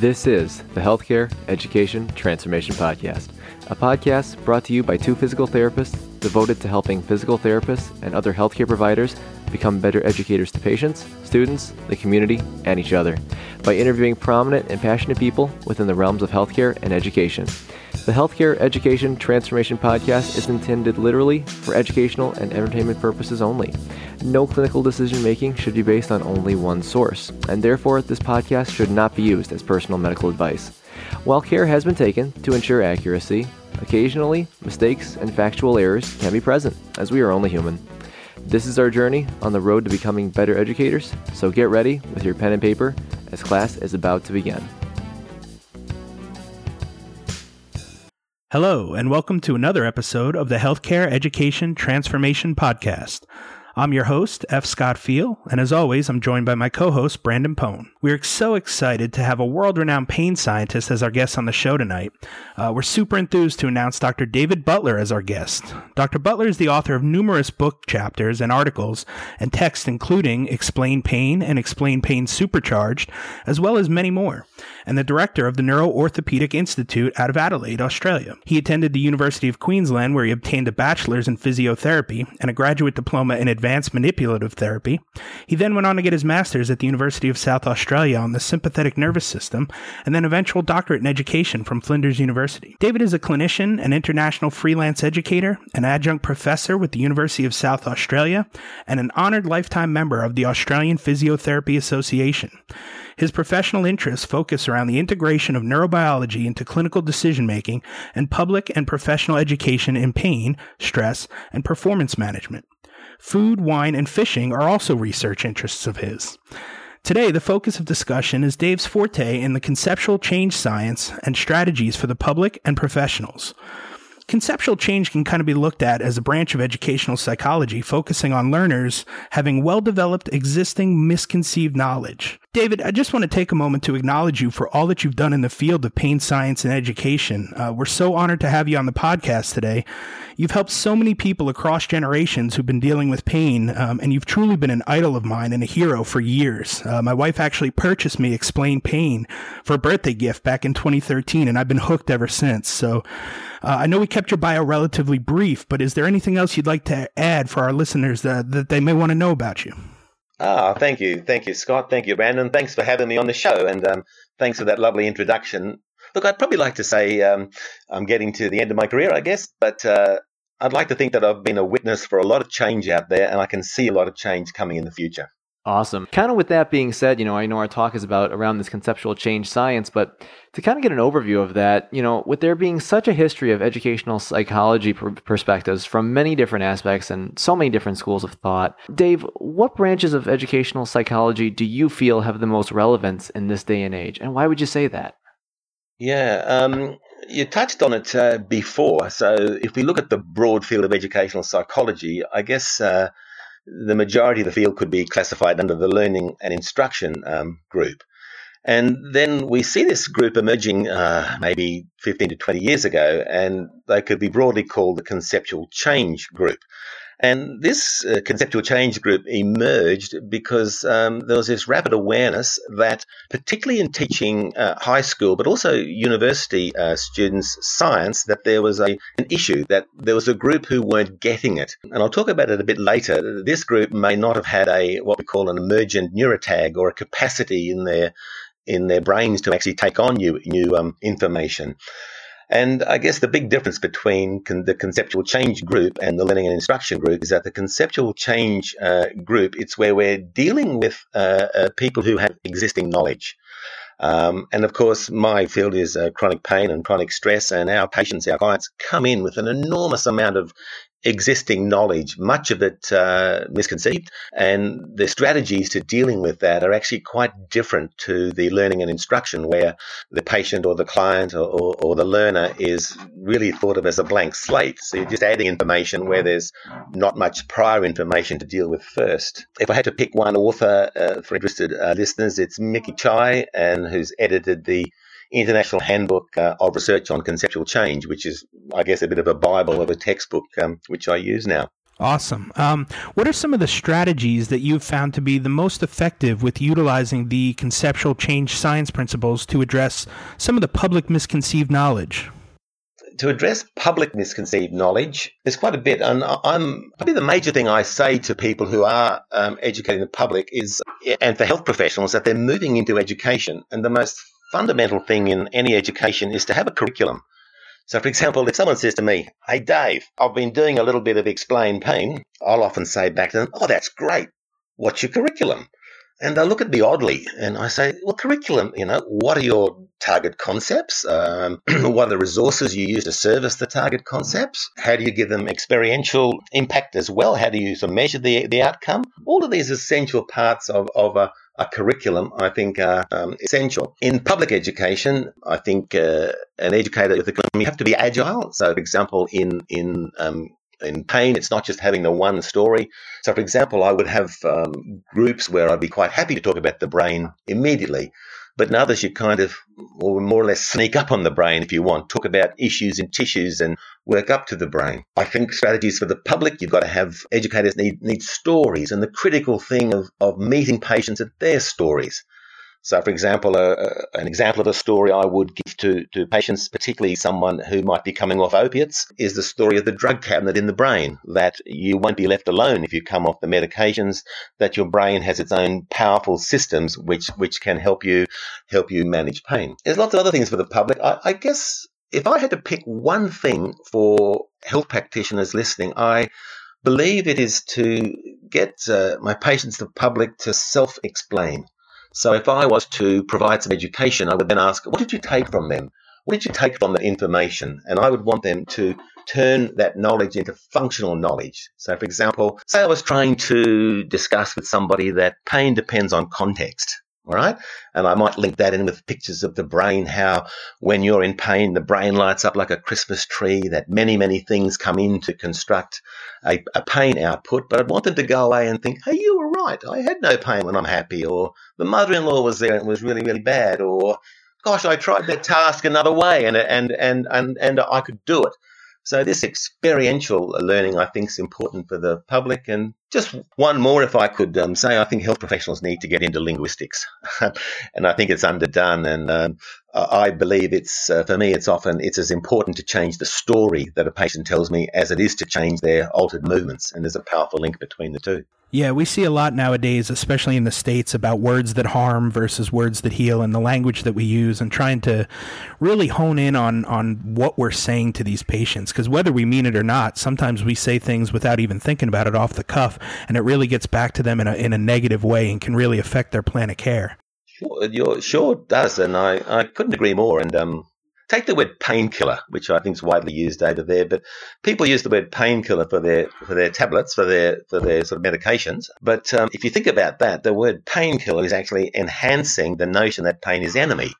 This is the Healthcare Education Transformation Podcast, a podcast brought to you by two physical therapists devoted to helping physical therapists and other healthcare providers become better educators to patients, students, the community, and each other by interviewing prominent and passionate people within the realms of healthcare and education. The Healthcare Education Transformation Podcast is intended literally for educational and entertainment purposes only. No clinical decision making should be based on only one source, and therefore, this podcast should not be used as personal medical advice. While care has been taken to ensure accuracy, occasionally mistakes and factual errors can be present, as we are only human. This is our journey on the road to becoming better educators, so get ready with your pen and paper as class is about to begin. Hello, and welcome to another episode of the Healthcare Education Transformation Podcast. I'm your host, F. Scott Feil, and as always, I'm joined by my co host, Brandon Pone. We're so excited to have a world renowned pain scientist as our guest on the show tonight. Uh, we're super enthused to announce Dr. David Butler as our guest. Dr. Butler is the author of numerous book chapters and articles and texts, including Explain Pain and Explain Pain Supercharged, as well as many more, and the director of the Neuro Orthopedic Institute out of Adelaide, Australia. He attended the University of Queensland, where he obtained a bachelor's in physiotherapy and a graduate diploma in advanced manipulative therapy. He then went on to get his master's at the University of South Australia on the sympathetic nervous system, and then eventual doctorate in education from Flinders University. David is a clinician, an international freelance educator, an adjunct professor with the University of South Australia, and an honored lifetime member of the Australian Physiotherapy Association. His professional interests focus around the integration of neurobiology into clinical decision making and public and professional education in pain, stress, and performance management. Food, wine, and fishing are also research interests of his. Today, the focus of discussion is Dave's forte in the conceptual change science and strategies for the public and professionals. Conceptual change can kind of be looked at as a branch of educational psychology focusing on learners having well developed existing misconceived knowledge. David, I just want to take a moment to acknowledge you for all that you've done in the field of pain science and education. Uh, we're so honored to have you on the podcast today. You've helped so many people across generations who've been dealing with pain, um, and you've truly been an idol of mine and a hero for years. Uh, my wife actually purchased me Explain Pain for a birthday gift back in 2013, and I've been hooked ever since. So uh, I know we kept your bio relatively brief, but is there anything else you'd like to add for our listeners that, that they may want to know about you? Ah, thank you. Thank you, Scott. Thank you, Brandon. Thanks for having me on the show. And um, thanks for that lovely introduction. Look, I'd probably like to say um, I'm getting to the end of my career, I guess, but uh, I'd like to think that I've been a witness for a lot of change out there and I can see a lot of change coming in the future. Awesome. Kind of with that being said, you know, I know our talk is about around this conceptual change science, but to kind of get an overview of that, you know, with there being such a history of educational psychology perspectives from many different aspects and so many different schools of thought, Dave, what branches of educational psychology do you feel have the most relevance in this day and age? And why would you say that? Yeah, um, you touched on it uh, before. So if we look at the broad field of educational psychology, I guess. Uh, the majority of the field could be classified under the learning and instruction um, group. And then we see this group emerging uh, maybe 15 to 20 years ago, and they could be broadly called the conceptual change group. And this uh, conceptual change group emerged because um, there was this rapid awareness that, particularly in teaching uh, high school, but also university uh, students science, that there was a, an issue, that there was a group who weren't getting it. And I'll talk about it a bit later. This group may not have had a what we call an emergent neurotag or a capacity in their in their brains to actually take on new new um, information. And I guess the big difference between con- the conceptual change group and the learning and instruction group is that the conceptual change uh, group, it's where we're dealing with uh, uh, people who have existing knowledge. Um, and of course, my field is uh, chronic pain and chronic stress, and our patients, our clients, come in with an enormous amount of existing knowledge, much of it uh, misconceived, and the strategies to dealing with that are actually quite different to the learning and instruction, where the patient or the client or, or, or, the learner is really thought of as a blank slate. So you're just adding information where there's not much prior information to deal with first. If I had to pick one author uh, for interested uh, listeners, it's Micki Chi, and who's edited the International Handbook uh, of Research on Conceptual Change, which is, I guess, a bit of a Bible of a textbook, um, which I use now. Awesome. Um, what are some of the strategies that you've found to be the most effective with utilizing the conceptual change science principles to address some of the public misconceived knowledge? To address public misconceived knowledge, there's quite a bit. And I'm probably the major thing I say to people who are um, educating the public is, and for health professionals, that they're moving into education. And the most fundamental thing in any education is to have a curriculum. So, for example, if someone says to me, Hey, Dave, I've been doing a little bit of explain pain, I'll often say back to them, Oh, that's great. What's your curriculum? And they'll look at me oddly, and I say, Well, curriculum, you know, what are your target concepts? Um, what are the resources you use to service the target concepts? How do you give them experiential impact as well? How do you sort of measure the, the outcome? All of these essential parts of, of a, a curriculum, I think, are um, essential. In public education, I think uh, an educator with a curriculum, you have to be agile. So, for example, in in um, in pain, it's not just having the one story. So, for example, I would have um, groups where I'd be quite happy to talk about the brain immediately. But in others, you kind of or more or less sneak up on the brain if you want, talk about issues in tissues and work up to the brain. I think strategies for the public, you've got to have educators need, need stories and the critical thing of, of meeting patients at their stories. So, for example, uh, an example of a story I would give to, to patients, particularly someone who might be coming off opiates, is the story of the drug cabinet in the brain. That you won't be left alone if you come off the medications. That your brain has its own powerful systems which which can help you help you manage pain. There's lots of other things for the public. I, I guess if I had to pick one thing for health practitioners listening, I believe it is to get uh, my patients, the public, to self-explain. So if I was to provide some education, I would then ask, what did you take from them? What did you take from that information? And I would want them to turn that knowledge into functional knowledge. So, for example, say I was trying to discuss with somebody that pain depends on context. Right. And I might link that in with pictures of the brain, how when you're in pain, the brain lights up like a Christmas tree, that many, many things come in to construct a, a pain output. But I'd want them to go away and think, hey, you were right. I had no pain when I'm happy. Or the mother in law was there and it was really, really bad. Or, gosh, I tried that task another way and, and, and, and, and I could do it. So this experiential learning, I think, is important for the public. And just one more, if I could um, say, I think health professionals need to get into linguistics, and I think it's underdone. And um, I believe it's uh, for me, it's often it's as important to change the story that a patient tells me as it is to change their altered movements. And there's a powerful link between the two. Yeah, we see a lot nowadays, especially in the States, about words that harm versus words that heal and the language that we use and trying to really hone in on, on what we're saying to these patients. Because whether we mean it or not, sometimes we say things without even thinking about it off the cuff, and it really gets back to them in a, in a negative way and can really affect their plan of care. Sure, sure does. And I, I couldn't agree more. And um, take the word painkiller, which I think is widely used over there, but people use the word painkiller for their for their tablets, for their for their sort of medications. But um, if you think about that, the word painkiller is actually enhancing the notion that pain is enemy.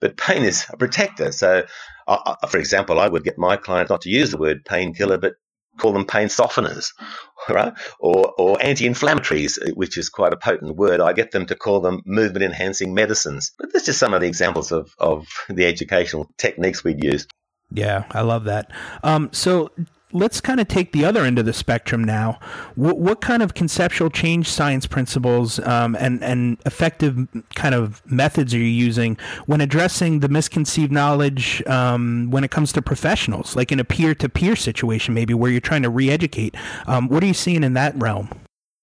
But pain is a protector. So, uh, for example, I would get my clients not to use the word painkiller, but call them pain softeners, right? Or, or anti-inflammatories, which is quite a potent word. I get them to call them movement enhancing medicines. But that's just some of the examples of, of the educational techniques we'd use. Yeah, I love that. Um, so let's kind of take the other end of the spectrum now. What, what kind of conceptual change science principles um, and and effective kind of methods are you using when addressing the misconceived knowledge um, when it comes to professionals, like in a peer to peer situation, maybe where you're trying to re-educate? Um, what are you seeing in that realm?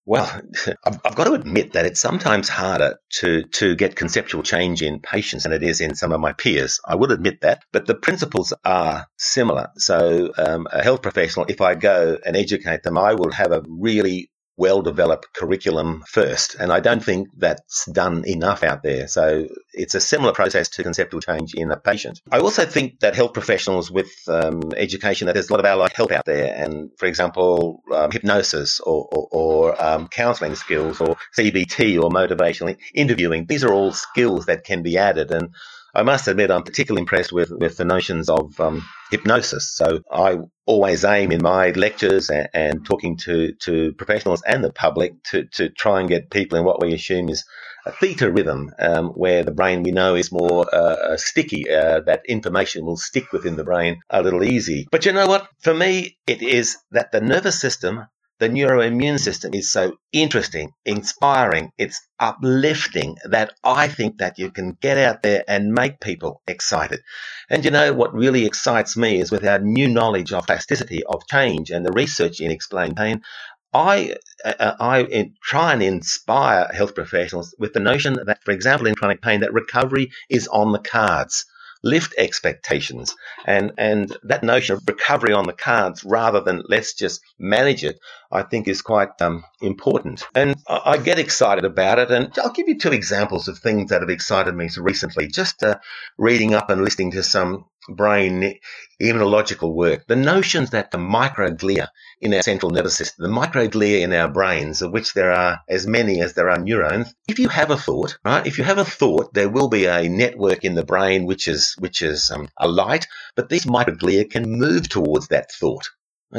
Well, I've, got to admit that it's sometimes harder to, to get conceptual change in patients than it is in some of my peers. I would admit that, but the principles are similar. So, um, a health professional, if I go and educate them, I will have a really well developed curriculum first. And I don't think that's done enough out there. So it's a similar process to conceptual change in a patient. I also think that health professionals with um, education, that there's a lot of allied health out there. And for example, um, hypnosis or, or, or um, counseling skills or CBT or motivational interviewing, these are all skills that can be added. And I must admit, I'm particularly impressed with, with the notions of um, hypnosis. So I always aim in my lectures and, and, talking to, to professionals and the public to, to try and get people in what we assume is a theta rhythm, um, where the brain we know is more uh, sticky. Uh, that information will stick within the brain a little easy. But you know what? For me, it is that the nervous system the neuroimmune system is so interesting, inspiring, it's uplifting that I think that you can get out there and make people excited. And you know what really excites me is with our new knowledge of plasticity, of change, and the research in explained pain, I, uh, I try and inspire health professionals with the notion that, for example, in chronic pain, that recovery is on the cards lift expectations. And and that notion of recovery on the cards rather than let's just manage it I think is quite um, important. And I, I, get excited about it. And I'll give you two examples of things that have excited me recently. Just uh, reading up and listening to some brain immunological work the notions that the microglia in our central nervous system, the microglia in our brains, of which there are as many as there are neurons. If you have a thought, right? If you have a thought, there will be a network in the brain which is which is um, a light, but these microglia can move towards that thought.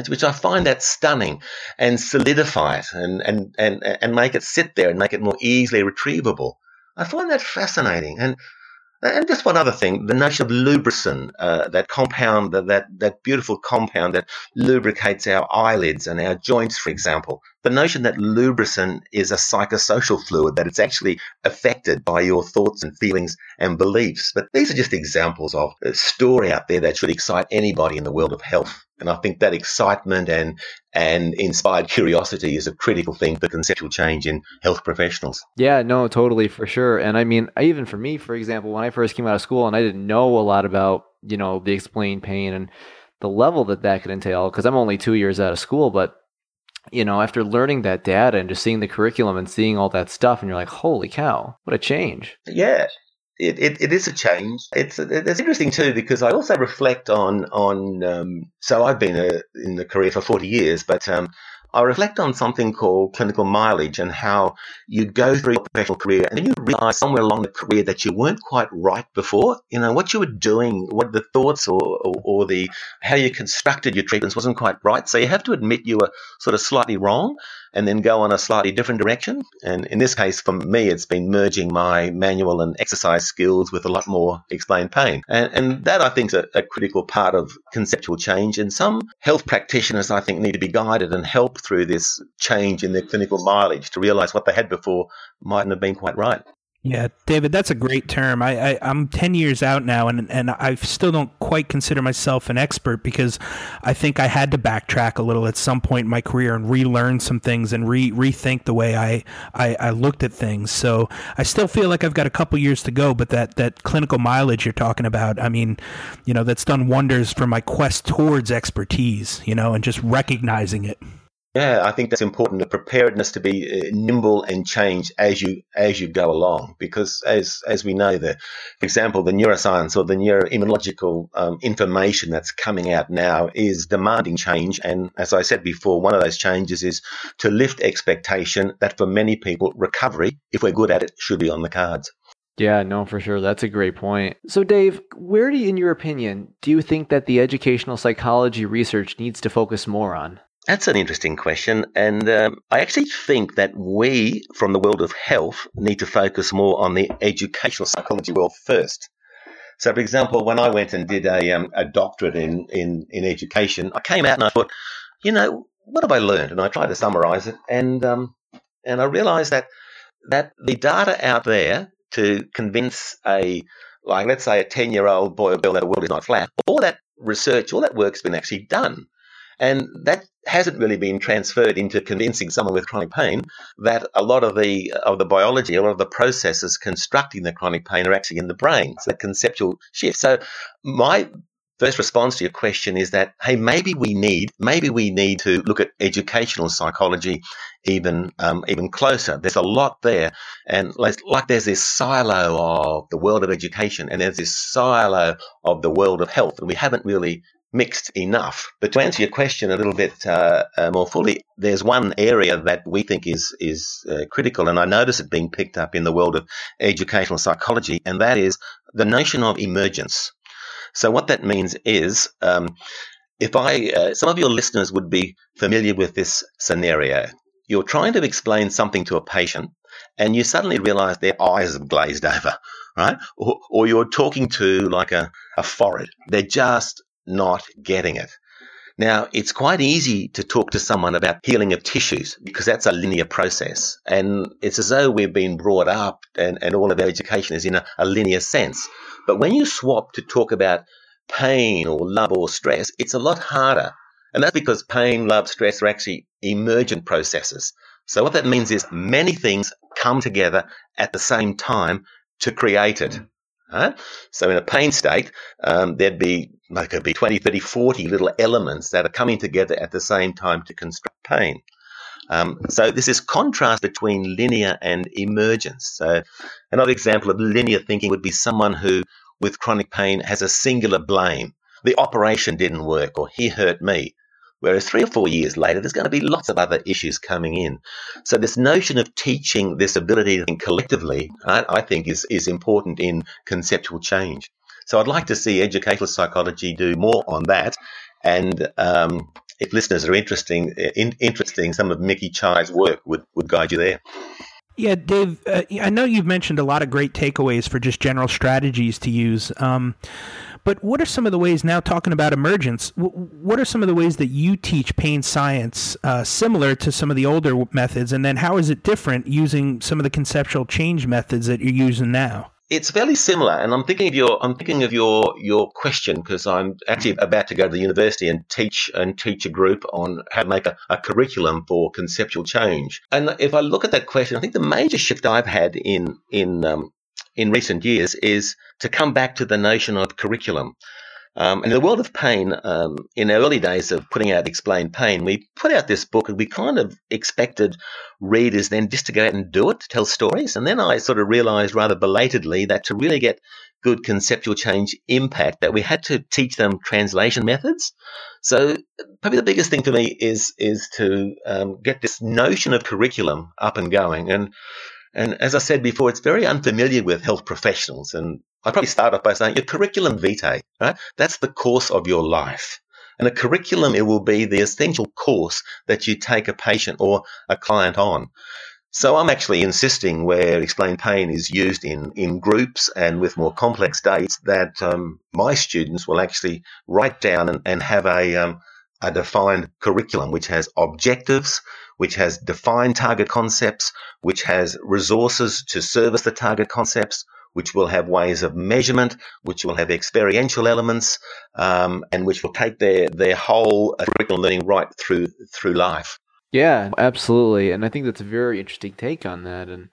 Which I find that stunning and solidify it and, and, and, and make it sit there and make it more easily retrievable. I find that fascinating. And and just one other thing, the notion of lubricin, uh, that compound, that, that beautiful compound that lubricates our eyelids and our joints, for example. The notion that lubricin is a psychosocial fluid, that it's actually affected by your thoughts and feelings and beliefs. But these are just examples of a story out there that should excite anybody in the world of health. And I think that excitement and and inspired curiosity is a critical thing for conceptual change in health professionals. Yeah, no, totally for sure. And I mean, even for me, for example, when I first came out of school and I didn't know a lot about you know the explained pain and the level that that could entail, because I'm only two years out of school, but you know, after learning that data and just seeing the curriculum and seeing all that stuff, and you're like, holy cow, what a change. Yeah it, it, it is a change. It's it's interesting too because I also reflect on on. Um, so I've been a, in the career for forty years, but um, I reflect on something called clinical mileage and how you go through your professional career and then you realize somewhere along the career that you weren't quite right before. You know, what you were doing, what the thoughts or, or, or the how you constructed your treatments wasn't quite right. So you have to admit you were sort of slightly wrong and then go on a slightly different direction. And in this case, for me, it's been merging my manual and exercise skills with a lot more explained pain. And, and that I think is a, a critical part of conceptual change. And some health practitioners, I think, need to be guided and helped through this change in their clinical mileage to realize what they had before mightn't have been quite right. Yeah, David, that's a great term. I, I am ten years out now, and and I still don't quite consider myself an expert because I think I had to backtrack a little at some point in my career and relearn some things and re rethink the way I, I I looked at things. So I still feel like I've got a couple years to go, but that that clinical mileage you're talking about, I mean, you know, that's done wonders for my quest towards expertise. You know, and just recognizing it. Yeah, I think that's important. The preparedness to be uh, nimble and change as you as you go along, because as as we know, the for example, the neuroscience or the neuroimmunological um, information that's coming out now is demanding change. And as I said before, one of those changes is to lift expectation that for many people, recovery, if we're good at it, should be on the cards. Yeah, no, for sure. That's a great point. So, Dave, where do you, in your opinion, do you think that the educational psychology research needs to focus more on? That's an interesting question. And um, I actually think that we, from the world of health, need to focus more on the educational psychology world first. So, for example, when I went and did a, um, a doctorate in, in, in education, I came out and I thought, you know, what have I learned? And I tried to summarize it. And, um, and I realized that, that the data out there to convince a, like, let's say a 10 year old boy or girl that the world is not flat, all that research, all that work's been actually done. And that hasn't really been transferred into convincing someone with chronic pain that a lot of the of the biology, a lot of the processes constructing the chronic pain are actually in the brain. So a conceptual shift. So my first response to your question is that hey maybe we need maybe we need to look at educational psychology even um, even closer there's a lot there and like there's this silo of the world of education and there's this silo of the world of health and we haven't really mixed enough. But to answer your question a little bit uh, uh, more fully, there's one area that we think is is uh, critical, and I notice it being picked up in the world of educational psychology, and that is the notion of emergence. So what that means is. Um, if I, uh, some of your listeners would be familiar with this scenario. You're trying to explain something to a patient, and you suddenly realize their eyes have glazed over, right? Or, or you're talking to like a, a forehead. They're just not getting it. Now, it's quite easy to talk to someone about healing of tissues because that's a linear process. And it's as though we've been brought up and, and all of our education is in a, a linear sense. But when you swap to talk about pain or love or stress, it's a lot harder. And that's because pain, love, stress are actually emergent processes. So what that means is many things come together at the same time to create it. Right? So in a pain state, um, there'd be like could be 20, 30, 40 little elements that are coming together at the same time to construct pain. Um, so this is contrast between linear and emergence. So another example of linear thinking would be someone who, with chronic pain, has a singular blame. The operation didn't work, or he hurt me. Whereas three or four years later, there's going to be lots of other issues coming in. So this notion of teaching this ability to think collectively, I, I think, is is important in conceptual change. So I'd like to see educational psychology do more on that. And um, if listeners are interesting, in, interesting, some of Micki Chi's work would, would guide you there. Yeah, Dave, uh, I know you've mentioned a lot of great takeaways for just general strategies to use. Um, but what are some of the ways, now talking about emergence, what are some of the ways that you teach pain science uh, similar to some of the older methods? And then how is it different using some of the conceptual change methods that you're using now? It's fairly similar, and I'm thinking of your I'm thinking of your your question because I'm actually about to go to the university and teach and teach a group on how to make a, a curriculum for conceptual change. And if I look at that question, I think the major shift I've had in in um, in recent years is to come back to the notion of curriculum. Um, in the world of pain, um, in the early days of putting out Explain Pain, we put out this book and we kind of expected readers then just to go out and do it, to tell stories. And then I sort of realized rather belatedly that to really get good conceptual change impact, that we had to teach them translation methods. So probably the biggest thing for me is is to um, get this notion of curriculum up and going. And and as I said before, it's very unfamiliar with health professionals. And I probably start off by saying your curriculum vitae, right? That's the course of your life. And a curriculum, it will be the essential course that you take a patient or a client on. So I'm actually insisting where Explain Pain is used in, in groups and with more complex dates that um, my students will actually write down and, and have a, um, a defined curriculum which has objectives, which has defined target concepts, which has resources to service the target concepts, which will have ways of measurement, which will have experiential elements, um, and which will take their their whole curriculum learning right through through life. Yeah, absolutely, and I think that's a very interesting take on that. And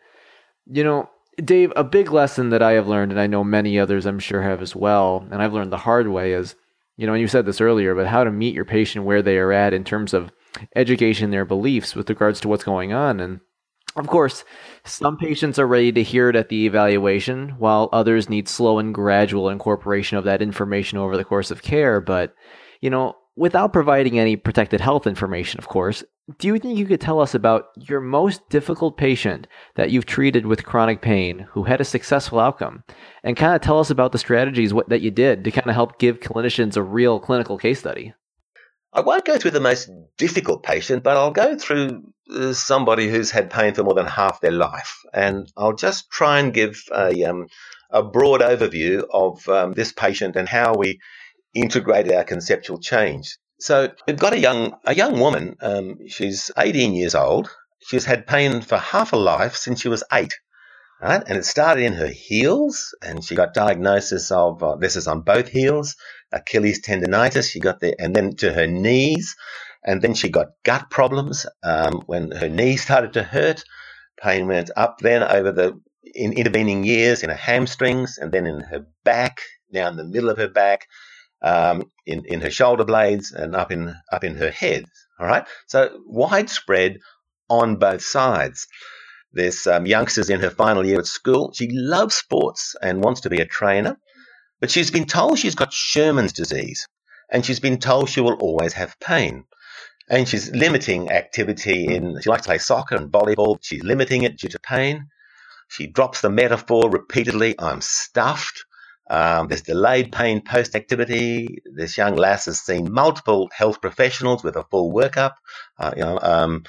you know, Dave, a big lesson that I have learned, and I know many others I'm sure have as well, and I've learned the hard way is, you know, and you said this earlier, but how to meet your patient where they are at in terms of education their beliefs with regards to what's going on and of course, some patients are ready to hear it at the evaluation, while others need slow and gradual incorporation of that information over the course of care. But, you know, without providing any protected health information, of course, do you think you could tell us about your most difficult patient that you've treated with chronic pain who had a successful outcome? And kind of tell us about the strategies what, that you did to kind of help give clinicians a real clinical case study? I won't go through the most difficult patient, but I'll go through uh, somebody who's had pain for more than half their life. And I'll just try and give a, um, a broad overview of um, this patient and how we integrated our conceptual change. So we've got a young, a young woman. Um, she's 18 years old. She's had pain for half a life since she was eight. Right? And it started in her heels, and she got diagnosis of uh, this is on both heels, Achilles tendonitis. She got there, and then to her knees, and then she got gut problems um, when her knees started to hurt. Pain went up then over the in intervening years in her hamstrings, and then in her back, down the middle of her back, um, in in her shoulder blades, and up in up in her head. All right, so widespread on both sides. There's um, youngsters in her final year at school. She loves sports and wants to be a trainer. But she's been told she's got Scheuermann's disease, and she's been told she will always have pain. And she's limiting activity in, she likes to play soccer and volleyball. She's limiting it due to pain. She drops the metaphor repeatedly I'm stuffed. Um, there's delayed pain post activity. This young lass has seen multiple health professionals with a full workup. Uh, you know, um,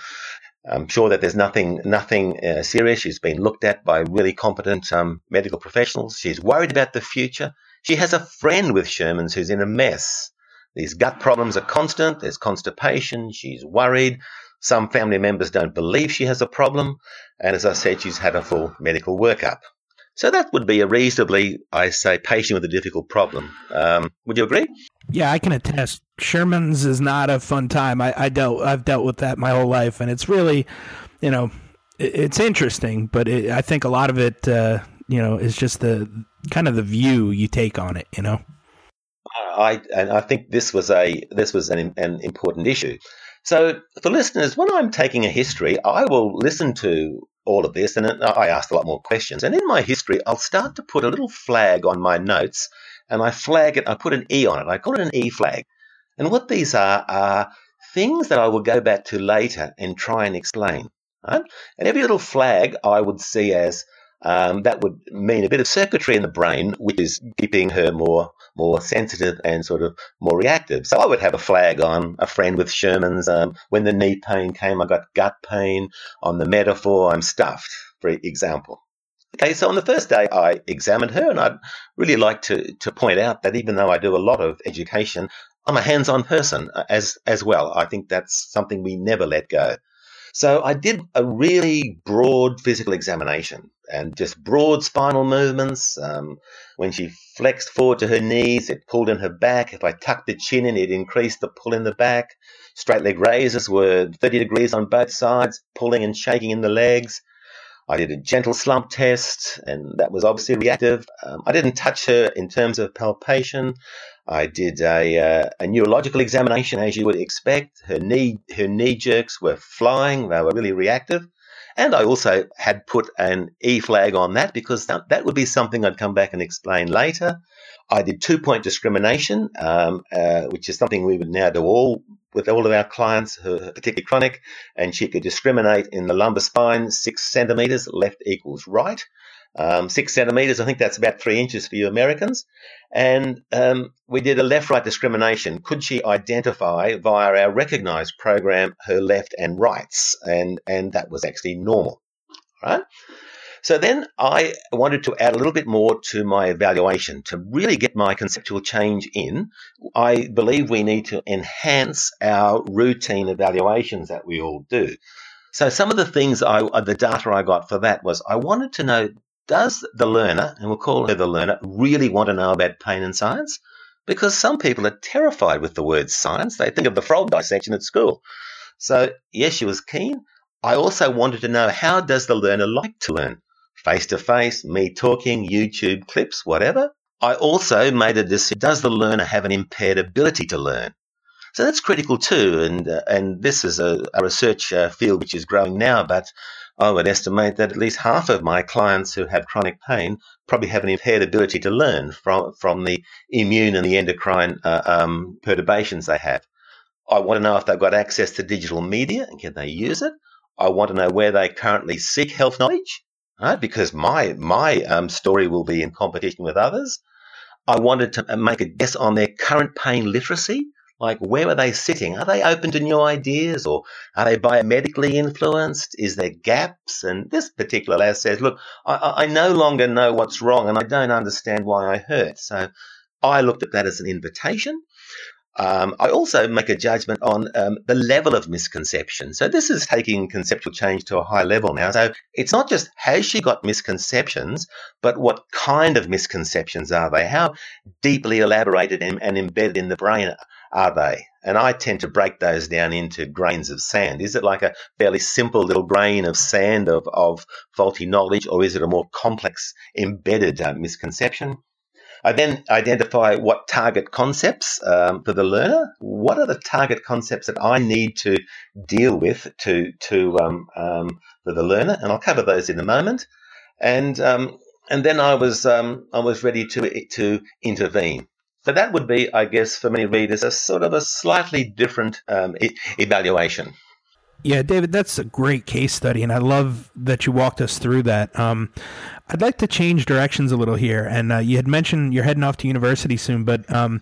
I'm sure that there's nothing nothing uh, serious. She's been looked at by really competent um, medical professionals. She's worried about the future. She has a friend with Scheuermann's who's in a mess. These gut problems are constant. There's constipation. She's worried. Some family members don't believe she has a problem. And as I said, she's had a full medical workup. So that would be a reasonably, I say, patient with a difficult problem. Um, would you agree? Yeah, I can attest. Scheuermann's is not a fun time. I, I dealt, I've dealt with that my whole life, and it's really, you know, it, it's interesting, but it, I think a lot of it, uh, you know, is just the kind of the view you take on it. You know. I and I think this was a this was an, an important issue. So for listeners, when I'm taking a history, I will listen to all of this and I asked a lot more questions. And in my history, I'll start to put a little flag on my notes and I flag it, I put an E on it. I call it an E flag. And what these are are things that I will go back to later and try and explain. Right? And every little flag I would see as um, that would mean a bit of circuitry in the brain, which is keeping her more more sensitive and sort of more reactive. So I would have a flag on a friend with Scheuermann's. Um, when the knee pain came, I got gut pain. On the metaphor, I'm stuffed, for example. Okay, so on the first day, I examined her, and I'd really like to, to point out that even though I do a lot of education, I'm a hands-on person uh, as as well. I think that's something we never let go. So I did a really broad physical examination and just broad spinal movements. Um, when she flexed forward to her knees, it pulled in her back. If I tucked the chin in, it increased the pull in the back. Straight leg raises were 30 degrees on both sides, pulling and shaking in the legs. I did a gentle slump test, and that was obviously reactive. Um, I didn't touch her in terms of palpation. I did a, uh, a neurological examination, as you would expect. Her knee, her knee jerks were flying; they were really reactive. And I also had put an E flag on that because that, that would be something I'd come back and explain later. I did two point discrimination, um, uh, which is something we would now do all with all of our clients, particularly chronic, and she could discriminate in the lumbar spine six centimeters, left equals right. Um, six centimeters, I think that's about three inches for you Americans. And um, we did a left right discrimination. Could she identify via our Recognise program her left and rights? And, and that was actually normal. Right? So then I wanted to add a little bit more to my evaluation to really get my conceptual change in. I believe we need to enhance our routine evaluations that we all do. So some of the things I, the data I got for that was I wanted to know, does the learner, and we'll call her the learner, really want to know about pain and science? Because some people are terrified with the word science. They think of the frog dissection at school. So yes, she was keen. I also wanted to know how does the learner like to learn? face to face, me talking, YouTube clips, whatever. I also made a decision does the learner have an impaired ability to learn? So that's critical too. And, uh, and this is a, a research uh, field which is growing now, but I would estimate that at least half of my clients who have chronic pain probably have an impaired ability to learn from, from the immune and the endocrine uh, um, perturbations they have. I want to know if they've got access to digital media and can they use it. I want to know where they currently seek health knowledge right? Because my my um, story will be in competition with others. I wanted to uh, make a guess on their current pain literacy. Like, where are they sitting? Are they open to new ideas or are they biomedically influenced? Is there gaps? And this particular lad says, look, I, I no longer know what's wrong and I don't understand why I hurt. So I looked at that as an invitation. Um, I also make a judgment on um, the level of misconception. So this is taking conceptual change to a high level now. So it's not just has she got misconceptions, but what kind of misconceptions are they? How deeply elaborated and, and embedded in the brain are they? And I tend to break those down into grains of sand. Is it like a fairly simple little grain of sand of, of faulty knowledge, or is it a more complex embedded uh, misconception? I then identify what target concepts um, for the learner. What are the target concepts that I need to deal with to to um, um, for the learner, and I'll cover those in a moment. And um, and then I was um, I was ready to to intervene. So that would be, I guess, for many readers, a sort of a slightly different um, e- evaluation. Yeah, David, that's a great case study, and I love that you walked us through that. Um, I'd like to change directions a little here, and uh, you had mentioned you're heading off to university soon, but um,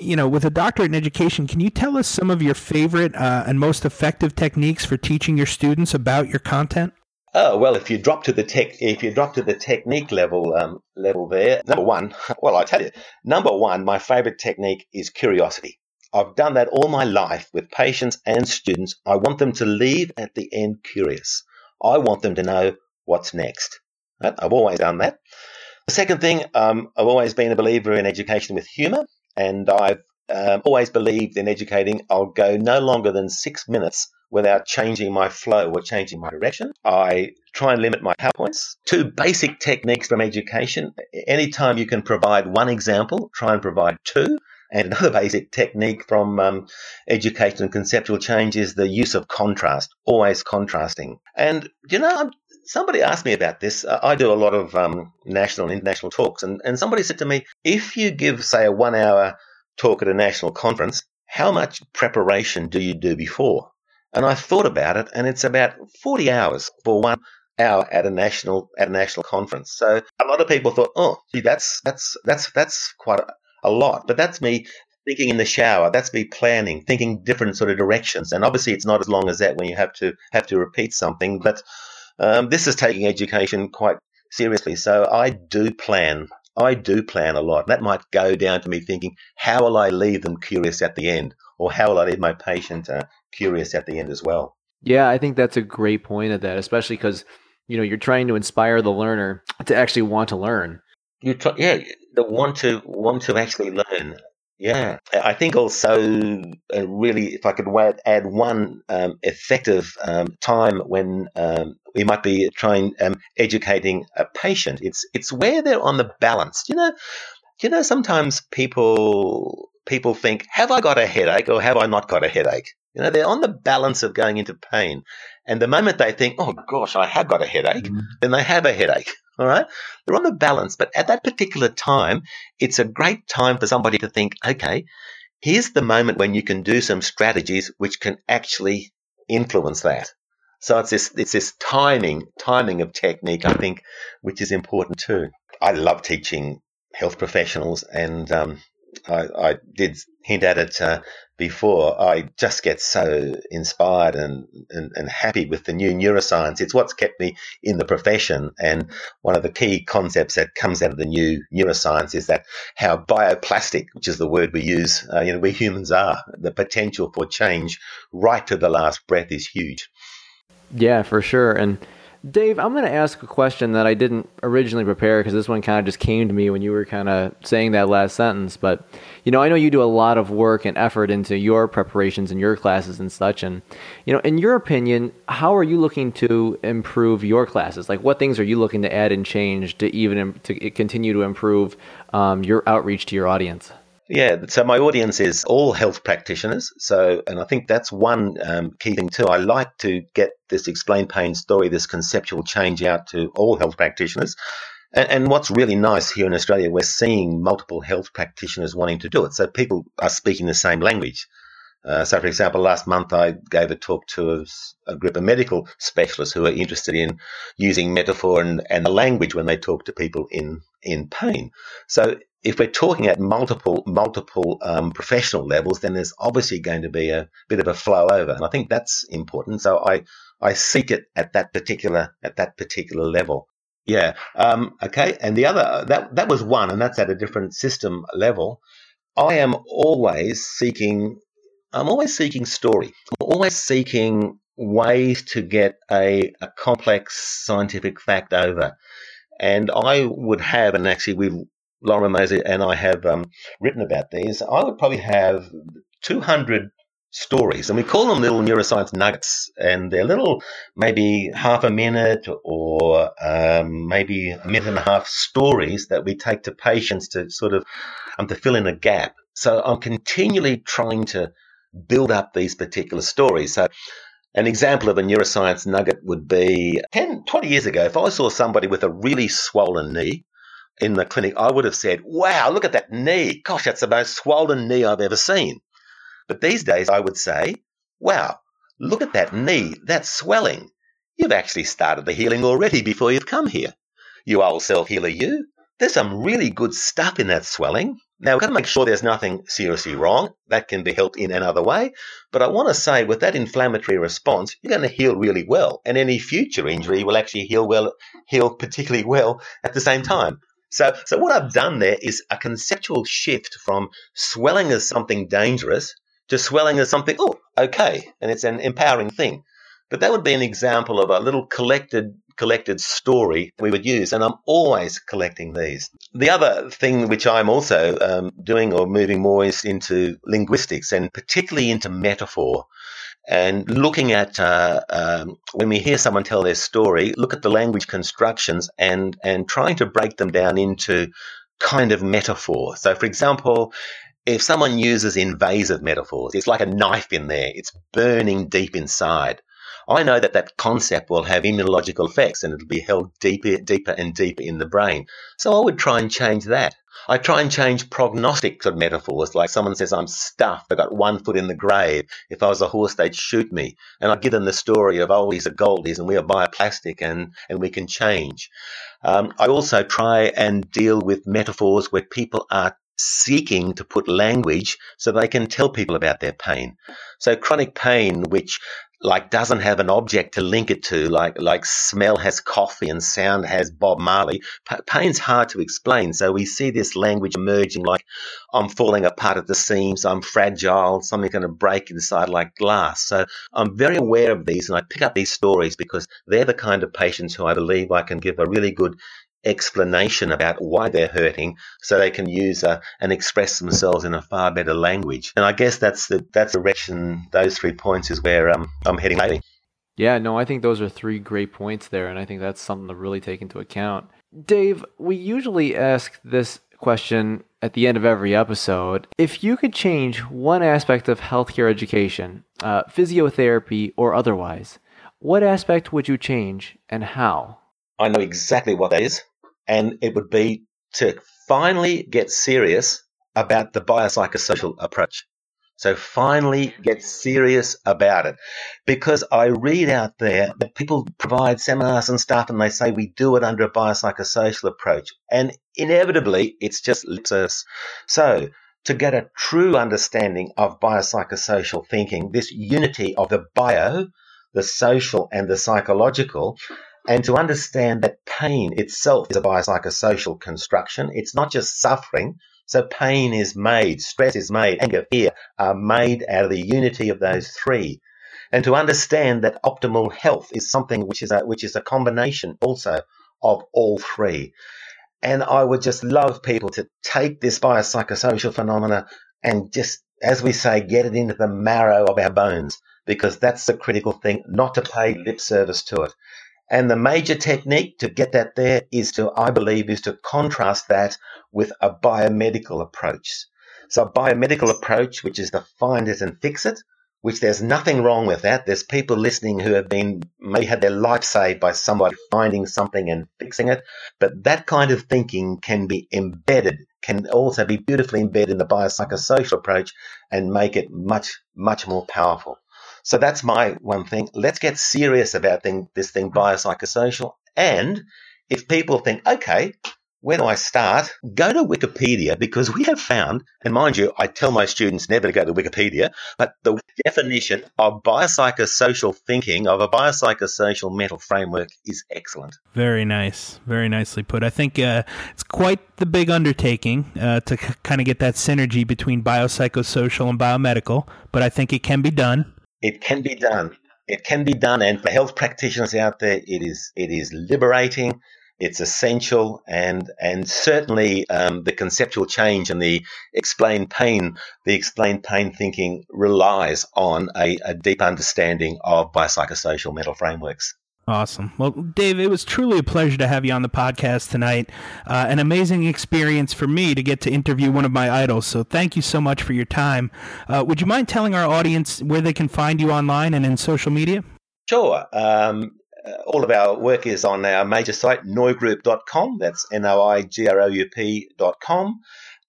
you know, with a doctorate in education, can you tell us some of your favorite uh, and most effective techniques for teaching your students about your content? Oh well, if you drop to the tech, if you drop to the technique level, um, level there, number one, well, I tell you, number one, my favorite technique is curiosity. I've done that all my life with patients and students. I want them to leave at the end curious. I want them to know what's next. I've always done that. The second thing, um, I've always been a believer in education with humour, and I've um, always believed in educating. I'll go no longer than six minutes without changing my flow or changing my direction. I try and limit my PowerPoints. Two basic techniques from education. Anytime you can provide one example, try and provide two. And another basic technique from um, education and conceptual change is the use of contrast, always contrasting. And, you know, somebody asked me about this. I do a lot of um, national and international talks, and, and somebody said to me, if you give, say, a one hour talk at a national conference, how much preparation do you do before? And I thought about it, and it's about 40 hours for one hour at a national at a national conference. So a lot of people thought, oh, gee, that's that's that's that's quite a, a lot. But that's me thinking in the shower. That's me planning, thinking different sort of directions. And obviously, it's not as long as that when you have to have to repeat something. But um, this is taking education quite seriously. So I do plan. I do plan a lot. That might go down to me thinking, how will I leave them curious at the end? Or how will I leave my patient uh, curious at the end as well? Yeah, I think that's a great point of that, especially because, you know, you're trying to inspire the learner to actually want to learn. You t- yeah, the want to want to actually learn. Yeah, I think also uh, really, if I could add one um, effective um, time when um, we might be trying um, educating a patient, it's it's where they're on the balance. You know, you know, sometimes people people think, have I got a headache or have I not got a headache? You know, they're on the balance of going into pain, and the moment they think, oh gosh, I have got a headache, mm-hmm. then they have a headache. All right. They're on the balance. But at that particular time, it's a great time for somebody to think, okay, here's the moment when you can do some strategies which can actually influence that. So it's this, it's this timing, timing of technique, I think, which is important too. I love teaching health professionals and, um, I, I, did hint at it uh, before, I just get so inspired and, and, and, happy with the new neuroscience. It's what's kept me in the profession. And one of the key concepts that comes out of the new neuroscience is that how bioplastic, which is the word we use, uh, you know, we humans are, the potential for change right to the last breath is huge. Yeah, for sure. And Dave, I'm going to ask a question that I didn't originally prepare because this one kind of just came to me when you were kind of saying that last sentence. But, you know, I know you do a lot of work and effort into your preparations and your classes and such. And, you know, in your opinion, how are you looking to improve your classes? Like, what things are you looking to add and change to even to continue to improve um, your outreach to your audience? Yeah, so my audience is all health practitioners. So, and I think that's one um, key thing too. I like to get this explain pain story, this conceptual change out to all health practitioners. And, and what's really nice here in Australia, we're seeing multiple health practitioners wanting to do it. So people are speaking the same language. Uh, so, for example, last month I gave a talk to a, a, group of medical specialists who are interested in using metaphor and, and the language when they talk to people in, in pain. So if we're talking at multiple multiple um, professional levels, then there's obviously going to be a bit of a flow over, and I think that's important. So I I seek it at that particular at that particular level. Yeah. Um, okay. And the other that that was one, and that's at a different system level. I am always seeking. I'm always seeking story. I'm always seeking ways to get a, a complex scientific fact over. And I would have, and actually we've Lorimer Moseley and I have um, written about these, I would probably have 200 stories, and we call them little neuroscience nuggets, and they're little, maybe half a minute or um, maybe a minute and a half stories that we take to patients to sort of um, to fill in a gap. So I'm continually trying to build up these particular stories. So an example of a neuroscience nugget would be 10, 20 years ago, if I saw somebody with a really swollen knee, in the clinic, I would have said, wow, look at that knee. Gosh, that's the most swollen knee I've ever seen. But these days, I would say, wow, look at that knee. that swelling. You've actually started the healing already before you've come here. You old self healer, you. There's some really good stuff in that swelling. Now, we've got to make sure there's nothing seriously wrong. That can be helped in another way. But I want to say, with that inflammatory response, you're going to heal really well. And any future injury will actually heal well, heal particularly well at the same time. So, so what I've done there is a conceptual shift from swelling as something dangerous to swelling as something, oh, okay, and it's an empowering thing. But that would be an example of a little collected collected story we would use, and I'm always collecting these. The other thing which I'm also um, doing or moving more is into linguistics, and particularly into metaphor and looking at uh, um, when we hear someone tell their story, look at the language constructions and and trying to break them down into kind of metaphor. So, for example, if someone uses invasive metaphors, it's like a knife in there; it's burning deep inside. I know that that concept will have immunological effects and it'll be held deeper, deeper and deeper in the brain. So I would try and change that. I try and change prognostic sort of metaphors, like someone says, I'm stuffed, I've got one foot in the grave. If I was a horse, they'd shoot me. And I give them the story of, oh, he's a goldies and we are bioplastic and, and we can change. Um, I also try and deal with metaphors where people are seeking to put language so they can tell people about their pain. So chronic pain, which like doesn't have an object to link it to, like like smell has coffee and sound has Bob Marley. P- pain's hard to explain, so we see this language emerging like I'm falling apart at the seams, I'm fragile, something's going to break inside like glass. So I'm very aware of these, and I pick up these stories because they're the kind of patients who I believe I can give a really good explanation about why they're hurting so they can use uh, and express themselves in a far better language. And I guess that's the that's the direction those three points is where um, I'm heading lately. Yeah, no, I think those are three great points there, and I think that's something to really take into account. Dave, we usually ask this question at the end of every episode. If you could change one aspect of healthcare education, uh, physiotherapy or otherwise, what aspect would you change and how? I know exactly what that is and it would be to finally get serious about the biopsychosocial approach. So finally get serious about it. Because I read out there that people provide seminars and stuff and they say we do it under a biopsychosocial approach. And inevitably it's just lip service. So to get a true understanding of biopsychosocial thinking, this unity of the bio, the social and the psychological, and to understand that pain itself is a biopsychosocial construction. It's not just suffering. So pain is made, stress is made, anger, fear are made out of the unity of those three. And to understand that optimal health is something which is a, which is a combination also of all three. And I would just love people to take this biopsychosocial phenomena and just, as we say, get it into the marrow of our bones because that's the critical thing, not to pay lip service to it. And the major technique to get that there is to, I believe, is to contrast that with a biomedical approach. So a biomedical approach, which is to find it and fix it, which there's nothing wrong with that. There's people listening who have been, may had their life saved by somebody finding something and fixing it. But that kind of thinking can be embedded, can also be beautifully embedded in the biopsychosocial approach and make it much, much more powerful. So that's my one thing. Let's get serious about thing, this thing biopsychosocial. And if people think, okay, where do I start? Go to Wikipedia because we have found, and mind you, I tell my students never to go to Wikipedia, but the definition of biopsychosocial thinking, of a biopsychosocial mental framework is excellent. Very nice. Very nicely put. I think uh, it's quite the big undertaking uh, to c- kind of get that synergy between biopsychosocial and biomedical, but I think it can be done. It can be done. It can be done, and for health practitioners out there, it is it is liberating. It's essential, and and certainly um, the conceptual change and the Explain Pain, the Explain Pain thinking relies on a, a deep understanding of biopsychosocial mental frameworks. Awesome. Well, Dave, it was truly a pleasure to have you on the podcast tonight. Uh, an amazing experience for me to get to interview one of my idols. So thank you so much for your time. Uh, would you mind telling our audience where they can find you online and in social media? Sure. Um, uh, all of our work is on our major site, noigroup.com. That's N O I G R O U P.com.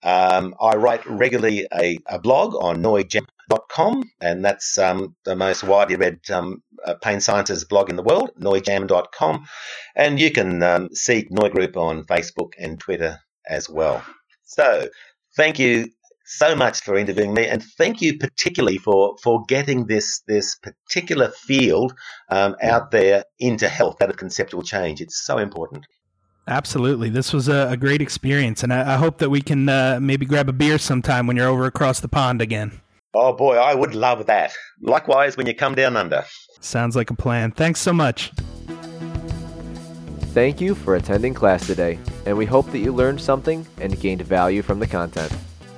Um, I write regularly a, a blog on noijam.com, and that's um, the most widely read um, uh, pain sciences blog in the world, noijam.com. And you can um, see Noi Group on Facebook and Twitter as well. So, thank you so much for interviewing me, and thank you particularly for for getting this this particular field um, out there into health, that of conceptual change. It's so important. Absolutely. This was a, a great experience, and I, I, hope that we can uh, maybe grab a beer sometime when you're over across the pond again. Oh boy, I would love that. Likewise, when you come down under. Sounds like a plan. Thanks so much. Thank you for attending class today, and we hope that you learned something and gained value from the content.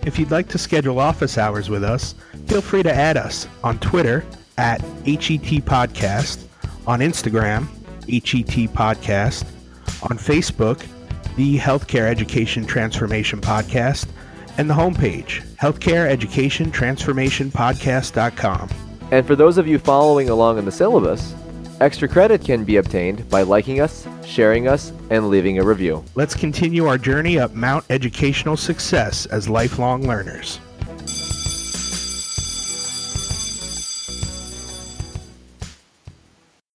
If you'd like to schedule office hours with us, feel free to add us on Twitter at HET Podcast, on Instagram, HET Podcast, on Facebook, the Healthcare Education Transformation Podcast, and the homepage, healthcareeducationtransformationpodcast.com. And for those of you following along in the syllabus, extra credit can be obtained by liking us, sharing us, and leaving a review. Let's continue our journey up Mount Educational Success as lifelong learners.